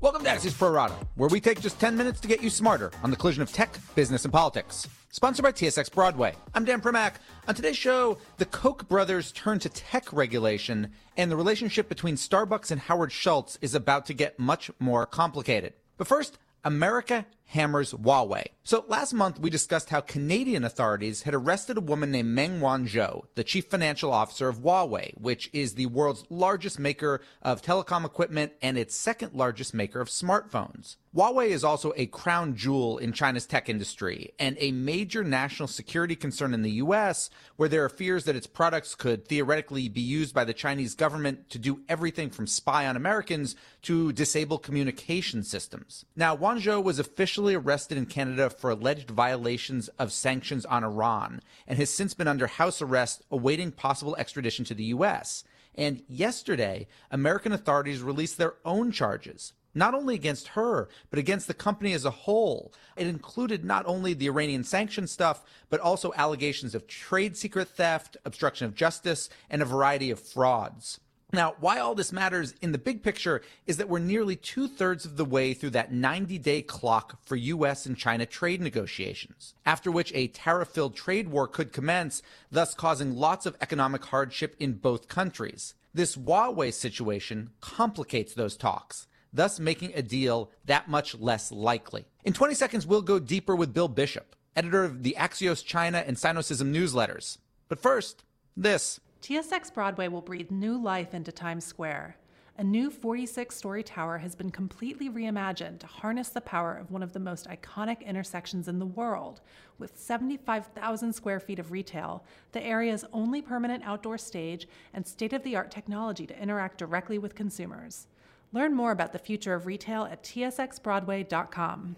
Welcome to Axios Pro Rata, where we take just 10 minutes to get you smarter on the collision of tech, business, and politics. Sponsored by TSX Broadway. I'm Dan Primack. On today's show, the Koch brothers turn to tech regulation, and the relationship between Starbucks and Howard Schultz is about to get much more complicated. But first, America hammers Huawei. So last month we discussed how Canadian authorities had arrested a woman named Meng Wanzhou, the chief financial officer of Huawei, which is the world's largest maker of telecom equipment and its second largest maker of smartphones. Huawei is also a crown jewel in China's tech industry and a major national security concern in the US, where there are fears that its products could theoretically be used by the Chinese government to do everything from spy on Americans to disable communication systems. Now, Wanzhou was officially arrested in Canada for alleged violations of sanctions on Iran and has since been under house arrest awaiting possible extradition to the US. And yesterday, American authorities released their own charges not only against her, but against the company as a whole. It included not only the Iranian sanction stuff, but also allegations of trade secret theft, obstruction of justice, and a variety of frauds. Now, why all this matters in the big picture is that we're nearly two thirds of the way through that 90 day clock for US and China trade negotiations, after which a tariff filled trade war could commence, thus causing lots of economic hardship in both countries. This Huawei situation complicates those talks thus making a deal that much less likely. In 20 seconds, we'll go deeper with Bill Bishop, editor of the Axios China and Sinocism newsletters. But first, this. TSX Broadway will breathe new life into Times Square. A new 46 story tower has been completely reimagined to harness the power of one of the most iconic intersections in the world. With 75,000 square feet of retail, the area's only permanent outdoor stage, and state of the art technology to interact directly with consumers. Learn more about the future of retail at tsxbroadway.com.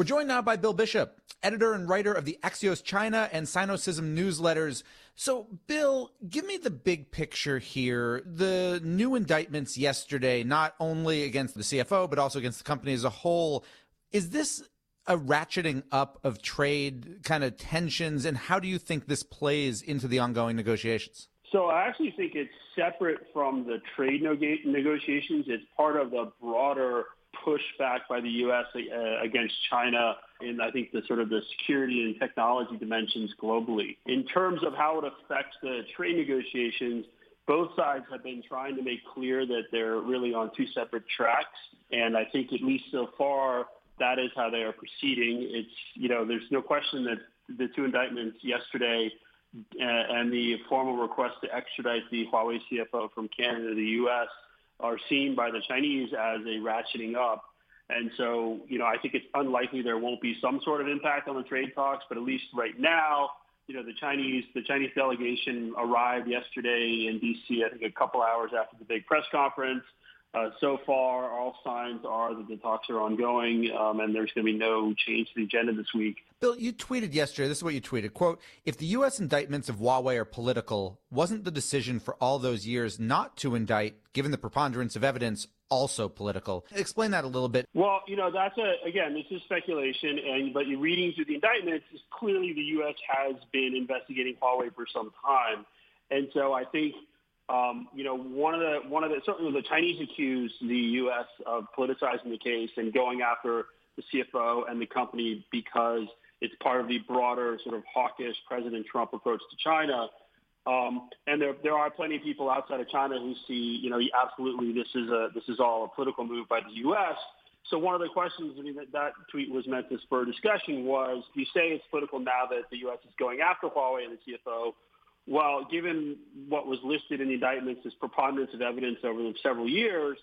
We're joined now by Bill Bishop, editor and writer of the Axios China and Sinocism newsletters. So, Bill, give me the big picture here. The new indictments yesterday, not only against the CFO, but also against the company as a whole. Is this a ratcheting up of trade kind of tensions? And how do you think this plays into the ongoing negotiations? So I actually think it's separate from the trade negotiations. It's part of the broader pushback by the U.S. Uh, against China in, I think, the sort of the security and technology dimensions globally. In terms of how it affects the trade negotiations, both sides have been trying to make clear that they're really on two separate tracks. And I think at least so far, that is how they are proceeding. It's, you know, there's no question that the two indictments yesterday and the formal request to extradite the Huawei CFO from Canada to the U.S. are seen by the Chinese as a ratcheting up. And so, you know, I think it's unlikely there won't be some sort of impact on the trade talks, but at least right now, you know, the Chinese the Chinese delegation arrived yesterday in D.C. I think a couple hours after the big press conference. Uh, so far, all signs are that the talks are ongoing, um, and there's going to be no change to the agenda this week. Bill, you tweeted yesterday. This is what you tweeted: "Quote: If the U.S. indictments of Huawei are political, wasn't the decision for all those years not to indict, given the preponderance of evidence, also political?" Explain that a little bit. Well, you know, that's a again, this is speculation, and but you're reading through the indictments, is clearly the U.S. has been investigating Huawei for some time, and so I think um, you know, one of the one of the certainly the Chinese accused the U.S. of politicizing the case and going after the CFO and the company because it's part of the broader sort of hawkish President Trump approach to China. Um, and there there are plenty of people outside of China who see, you know, absolutely this is a this is all a political move by the U.S. So one of the questions I mean, that, that tweet was meant to spur discussion was, you say it's political now that the U.S. is going after Huawei and the CFO well, given what was listed in the indictments as preponderance of evidence over the several years,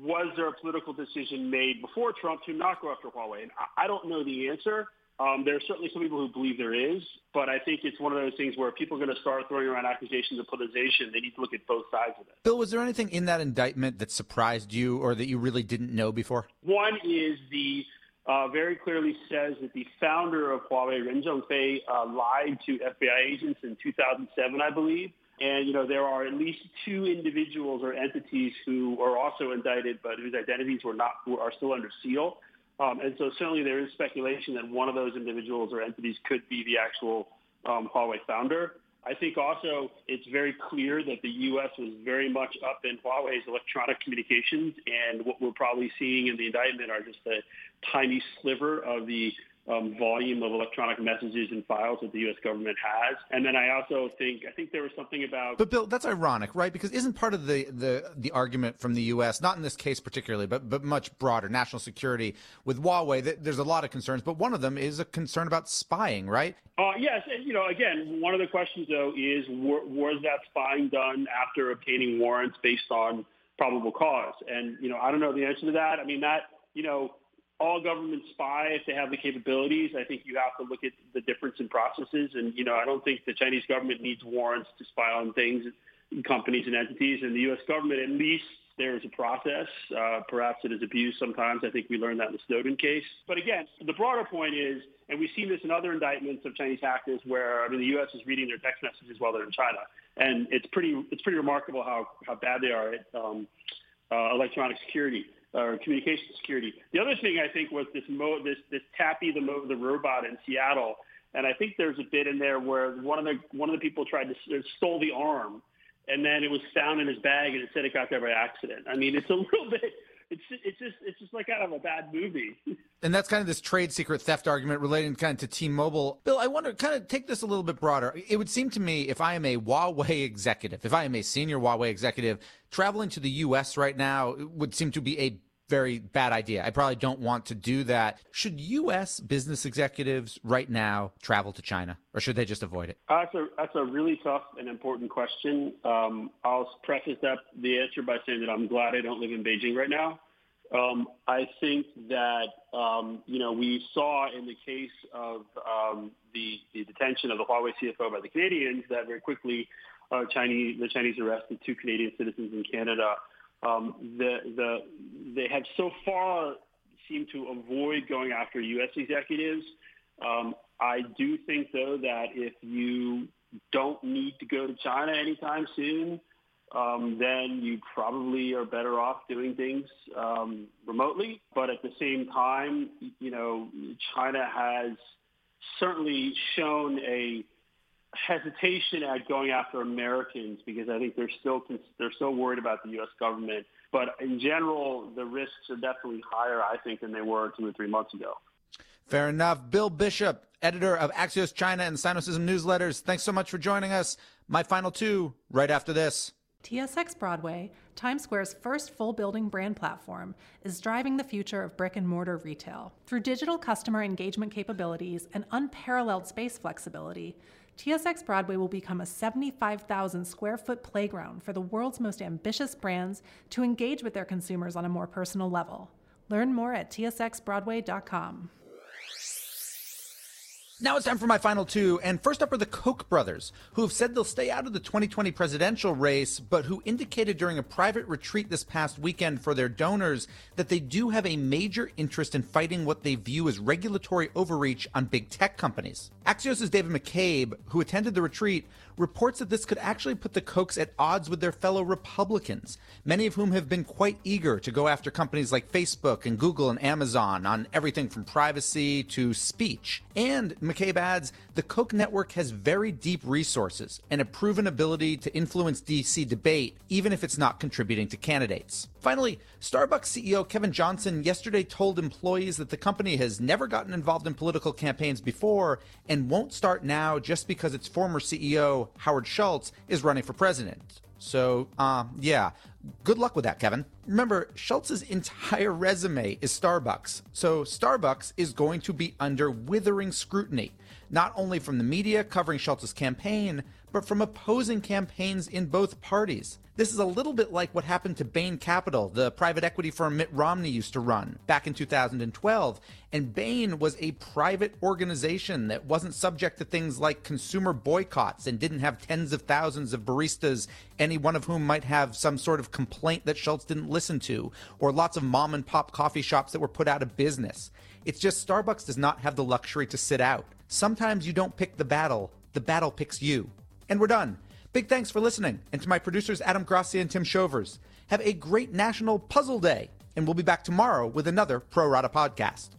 was there a political decision made before Trump to not go after Huawei? And I don't know the answer. Um, there are certainly some people who believe there is, but I think it's one of those things where people are going to start throwing around accusations of politicization. They need to look at both sides of it. Bill, was there anything in that indictment that surprised you or that you really didn't know before? One is the uh, very clearly says that the founder of Huawei, Ren Zhengfei, uh, lied to FBI agents in 2007, I believe. And, you know, there are at least two individuals or entities who are also indicted, but whose identities were not, who are still under seal. Um, and so certainly there is speculation that one of those individuals or entities could be the actual um, Huawei founder. I think also it's very clear that the U.S. was very much up in Huawei's electronic communications, and what we're probably seeing in the indictment are just a tiny sliver of the um, volume of electronic messages and files that the U.S. government has. And then I also think I think there was something about. But Bill, that's ironic, right? Because isn't part of the the the argument from the U.S. not in this case particularly, but but much broader national security with Huawei? That there's a lot of concerns, but one of them is a concern about spying, right? Uh, yes, and you know, again, one of the questions though is was that spying done after obtaining warrants based on probable cause? And you know, I don't know the answer to that. I mean, that you know all governments spy if they have the capabilities. I think you have to look at the difference in processes. And, you know, I don't think the Chinese government needs warrants to spy on things, companies and entities. And the U.S. government, at least there is a process. Uh, perhaps it is abused sometimes. I think we learned that in the Snowden case. But again, the broader point is, and we've seen this in other indictments of Chinese hackers where, I mean, the U.S. is reading their text messages while they're in China. And it's pretty, it's pretty remarkable how, how bad they are at um, uh, electronic security or communication security. The other thing I think was this mo- this this Tappy the mo- the robot in Seattle, and I think there's a bit in there where one of the one of the people tried to uh, stole the arm, and then it was found in his bag, and it said it got there by accident. I mean, it's a little bit it's it's just it's just like out of a bad movie. And that's kind of this trade secret theft argument relating kind of to T-Mobile. Bill, I wonder, kind of take this a little bit broader. It would seem to me, if I am a Huawei executive, if I am a senior Huawei executive, traveling to the U.S. right now would seem to be a very bad idea. I probably don't want to do that. Should U.S. business executives right now travel to China, or should they just avoid it? Uh, that's a that's a really tough and important question. Um, I'll preface that the answer by saying that I'm glad I don't live in Beijing right now. Um, I think that um, you know we saw in the case of um, the, the detention of the Huawei CFO by the Canadians that very quickly uh, Chinese the Chinese arrested two Canadian citizens in Canada um, the, the, they have so far seemed to avoid going after U.S. executives. Um, I do think, though, that if you don't need to go to China anytime soon, um, then you probably are better off doing things um, remotely. But at the same time, you know, China has certainly shown a hesitation at going after Americans because I think they're still they're still worried about the U.S. government. But in general, the risks are definitely higher, I think, than they were two or three months ago. Fair enough. Bill Bishop, editor of Axios China and Sinocism newsletters. Thanks so much for joining us. My final two right after this. TSX Broadway, Times Square's first full building brand platform, is driving the future of brick and mortar retail. Through digital customer engagement capabilities and unparalleled space flexibility, TSX Broadway will become a 75,000 square foot playground for the world's most ambitious brands to engage with their consumers on a more personal level. Learn more at tsxbroadway.com. Now it's time for my final two. And first up are the Koch brothers, who have said they'll stay out of the 2020 presidential race, but who indicated during a private retreat this past weekend for their donors that they do have a major interest in fighting what they view as regulatory overreach on big tech companies. Axios' David McCabe, who attended the retreat, reports that this could actually put the Kochs at odds with their fellow Republicans, many of whom have been quite eager to go after companies like Facebook and Google and Amazon on everything from privacy to speech. And McCabe adds the Koch network has very deep resources and a proven ability to influence DC debate, even if it's not contributing to candidates. Finally, Starbucks CEO Kevin Johnson yesterday told employees that the company has never gotten involved in political campaigns before and won't start now just because its former CEO, Howard Schultz, is running for president. So, uh, yeah, good luck with that, Kevin. Remember, Schultz's entire resume is Starbucks, so Starbucks is going to be under withering scrutiny, not only from the media covering Schultz's campaign, but from opposing campaigns in both parties. This is a little bit like what happened to Bain Capital, the private equity firm Mitt Romney used to run back in 2012. And Bain was a private organization that wasn't subject to things like consumer boycotts and didn't have tens of thousands of baristas, any one of whom might have some sort of complaint that Schultz didn't listen to, or lots of mom and pop coffee shops that were put out of business. It's just Starbucks does not have the luxury to sit out. Sometimes you don't pick the battle, the battle picks you. And we're done. Big thanks for listening, and to my producers Adam Gracia and Tim Shovers. Have a great National Puzzle Day, and we'll be back tomorrow with another Pro Rata podcast.